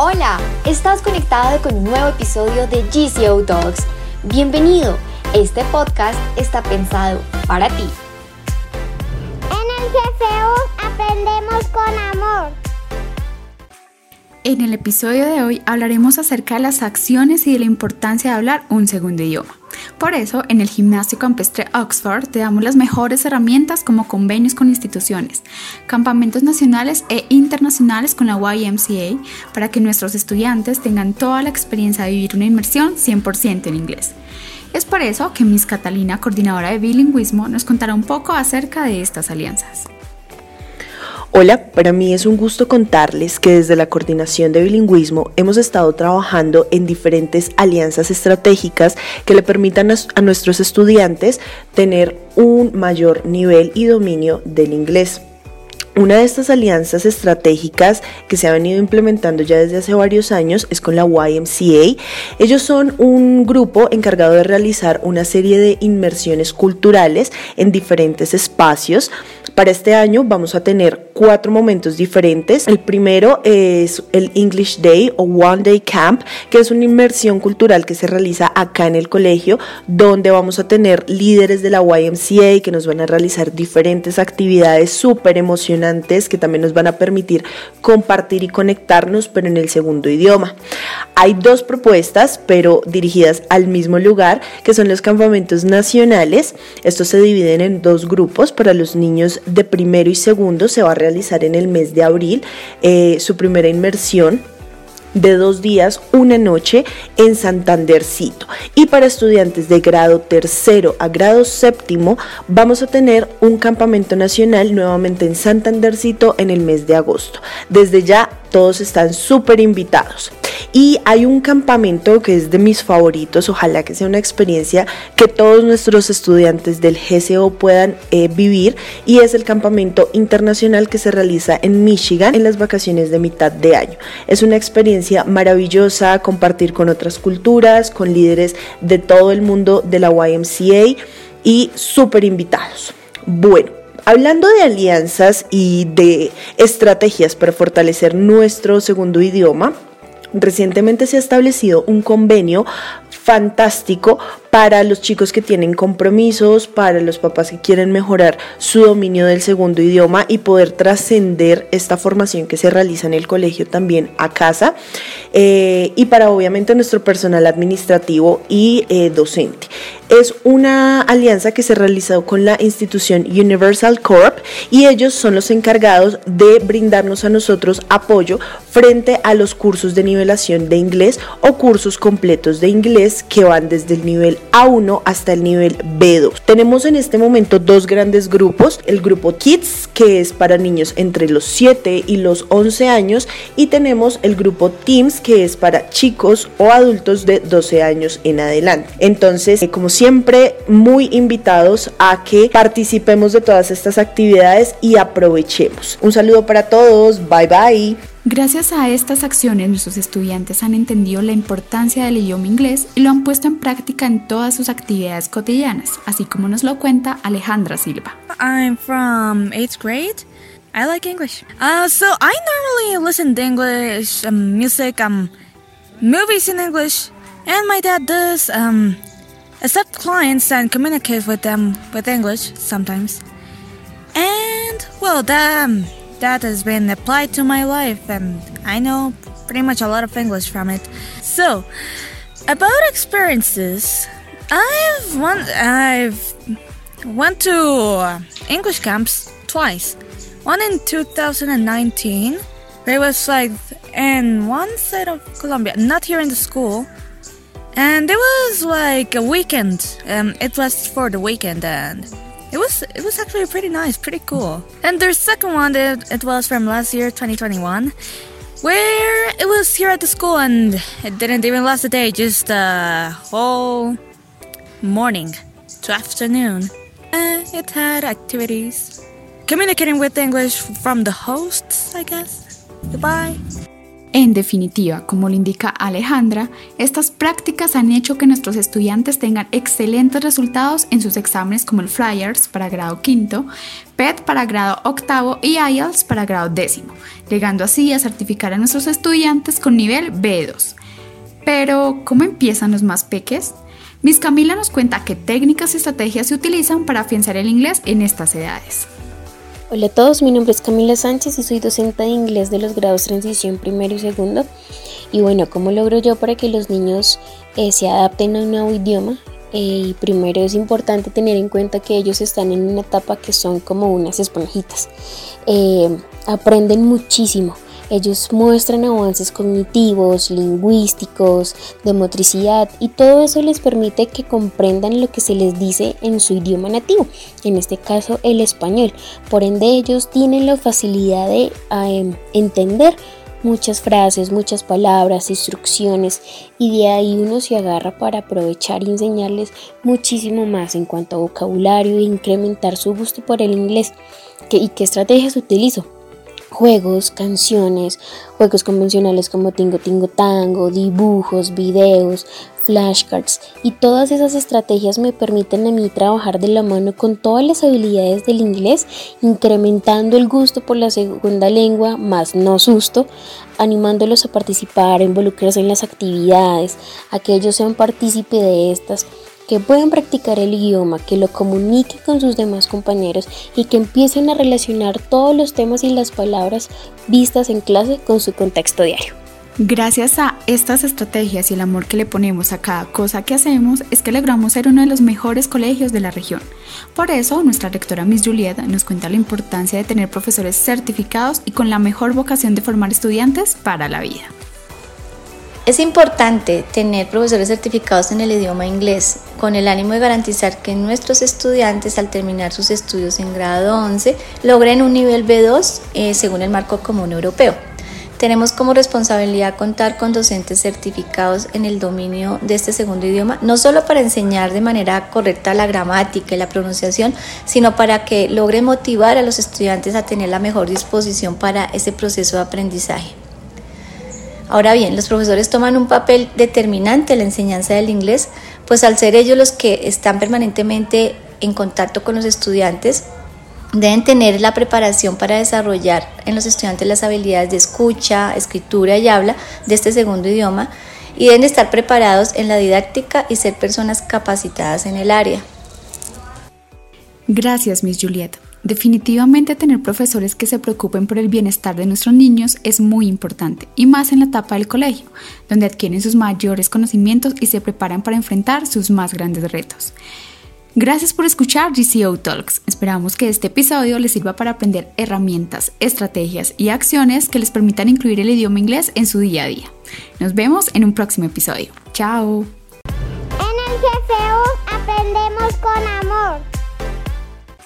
Hola, estás conectado con un nuevo episodio de GCO Talks. Bienvenido. Este podcast está pensado para ti. En el GCU aprendemos con amor. En el episodio de hoy hablaremos acerca de las acciones y de la importancia de hablar un segundo idioma. Por eso, en el Gimnasio Campestre Oxford te damos las mejores herramientas como convenios con instituciones, campamentos nacionales e internacionales con la YMCA para que nuestros estudiantes tengan toda la experiencia de vivir una inmersión 100% en inglés. Es por eso que Miss Catalina, coordinadora de bilingüismo, nos contará un poco acerca de estas alianzas. Hola, para mí es un gusto contarles que desde la Coordinación de Bilingüismo hemos estado trabajando en diferentes alianzas estratégicas que le permitan a nuestros estudiantes tener un mayor nivel y dominio del inglés. Una de estas alianzas estratégicas que se ha venido implementando ya desde hace varios años es con la YMCA. Ellos son un grupo encargado de realizar una serie de inmersiones culturales en diferentes espacios. Para este año vamos a tener cuatro momentos diferentes. El primero es el English Day o One Day Camp, que es una inmersión cultural que se realiza acá en el colegio, donde vamos a tener líderes de la YMCA que nos van a realizar diferentes actividades súper emocionantes que también nos van a permitir compartir y conectarnos, pero en el segundo idioma. Hay dos propuestas, pero dirigidas al mismo lugar, que son los campamentos nacionales. Estos se dividen en dos grupos. Para los niños de primero y segundo se va a realizar en el mes de abril eh, su primera inmersión de dos días, una noche en Santandercito. Y para estudiantes de grado tercero a grado séptimo, vamos a tener un campamento nacional nuevamente en Santandercito en el mes de agosto. Desde ya todos están súper invitados. Y hay un campamento que es de mis favoritos, ojalá que sea una experiencia que todos nuestros estudiantes del GCO puedan eh, vivir y es el campamento internacional que se realiza en Michigan en las vacaciones de mitad de año. Es una experiencia maravillosa, compartir con otras culturas, con líderes de todo el mundo de la YMCA y súper invitados. Bueno, Hablando de alianzas y de estrategias para fortalecer nuestro segundo idioma, recientemente se ha establecido un convenio fantástico para los chicos que tienen compromisos, para los papás que quieren mejorar su dominio del segundo idioma y poder trascender esta formación que se realiza en el colegio también a casa eh, y para obviamente nuestro personal administrativo y eh, docente. Es una alianza que se realizó con la institución Universal Corp y ellos son los encargados de brindarnos a nosotros apoyo frente a los cursos de nivelación de inglés o cursos completos de inglés que van desde el nivel A1 hasta el nivel B2. Tenemos en este momento dos grandes grupos, el grupo Kids que es para niños entre los 7 y los 11 años y tenemos el grupo Teams que es para chicos o adultos de 12 años en adelante. Entonces, eh, como siempre, muy invitados a que participemos de todas estas actividades y aprovechemos. Un saludo para todos, bye bye. Gracias a estas acciones, nuestros estudiantes han entendido la importancia del idioma inglés y lo han puesto en práctica en todas sus actividades cotidianas, así como nos lo cuenta Alejandra Silva. I'm from 8th grade. I like English. Uh, so I normally listen to English um, music, um, movies in English, and my dad does um, accept clients and communicate with them with English sometimes. And well, that um, that has been applied to my life, and I know pretty much a lot of English from it. So, about experiences, I've won, I've went to English camps twice. One in 2019, where it was like in one side of Colombia, not here in the school. And it was like a weekend. Um, it was for the weekend, and it was it was actually pretty nice, pretty cool. And the second one, it, it was from last year, 2021, where it was here at the school, and it didn't even last a day, just a whole morning to afternoon. Uh, it had activities, communicating with English from the hosts, I guess. Goodbye. En definitiva, como lo indica Alejandra, estas prácticas han hecho que nuestros estudiantes tengan excelentes resultados en sus exámenes como el Flyers para grado quinto, PET para grado octavo y IELTS para grado décimo, llegando así a certificar a nuestros estudiantes con nivel B2. Pero, ¿cómo empiezan los más peques? Miss Camila nos cuenta qué técnicas y estrategias se utilizan para afianzar el inglés en estas edades. Hola a todos, mi nombre es Camila Sánchez y soy docente de inglés de los grados transición primero y segundo. Y bueno, ¿cómo logro yo para que los niños eh, se adapten a un nuevo idioma? Eh, primero es importante tener en cuenta que ellos están en una etapa que son como unas esponjitas. Eh, aprenden muchísimo ellos muestran avances cognitivos, lingüísticos, de motricidad y todo eso les permite que comprendan lo que se les dice en su idioma nativo, en este caso el español. Por ende ellos tienen la facilidad de em, entender muchas frases, muchas palabras, instrucciones y de ahí uno se agarra para aprovechar y enseñarles muchísimo más en cuanto a vocabulario e incrementar su gusto por el inglés. ¿Y qué estrategias utilizo? Juegos, canciones, juegos convencionales como Tingo Tingo Tango, dibujos, videos, flashcards. Y todas esas estrategias me permiten a mí trabajar de la mano con todas las habilidades del inglés, incrementando el gusto por la segunda lengua, más no susto, animándolos a participar, a involucrarse en las actividades, a que ellos sean partícipe de estas que puedan practicar el idioma, que lo comuniquen con sus demás compañeros y que empiecen a relacionar todos los temas y las palabras vistas en clase con su contexto diario. Gracias a estas estrategias y el amor que le ponemos a cada cosa que hacemos es que logramos ser uno de los mejores colegios de la región. Por eso, nuestra rectora Miss Julieta nos cuenta la importancia de tener profesores certificados y con la mejor vocación de formar estudiantes para la vida. Es importante tener profesores certificados en el idioma inglés con el ánimo de garantizar que nuestros estudiantes al terminar sus estudios en grado 11 logren un nivel B2 eh, según el marco común europeo. Tenemos como responsabilidad contar con docentes certificados en el dominio de este segundo idioma, no solo para enseñar de manera correcta la gramática y la pronunciación, sino para que logren motivar a los estudiantes a tener la mejor disposición para ese proceso de aprendizaje. Ahora bien, los profesores toman un papel determinante en la enseñanza del inglés, pues al ser ellos los que están permanentemente en contacto con los estudiantes, deben tener la preparación para desarrollar en los estudiantes las habilidades de escucha, escritura y habla de este segundo idioma y deben estar preparados en la didáctica y ser personas capacitadas en el área. Gracias, Miss Julieta. Definitivamente tener profesores que se preocupen por el bienestar de nuestros niños es muy importante, y más en la etapa del colegio, donde adquieren sus mayores conocimientos y se preparan para enfrentar sus más grandes retos. Gracias por escuchar GCO Talks. Esperamos que este episodio les sirva para aprender herramientas, estrategias y acciones que les permitan incluir el idioma inglés en su día a día. Nos vemos en un próximo episodio. Chao. En el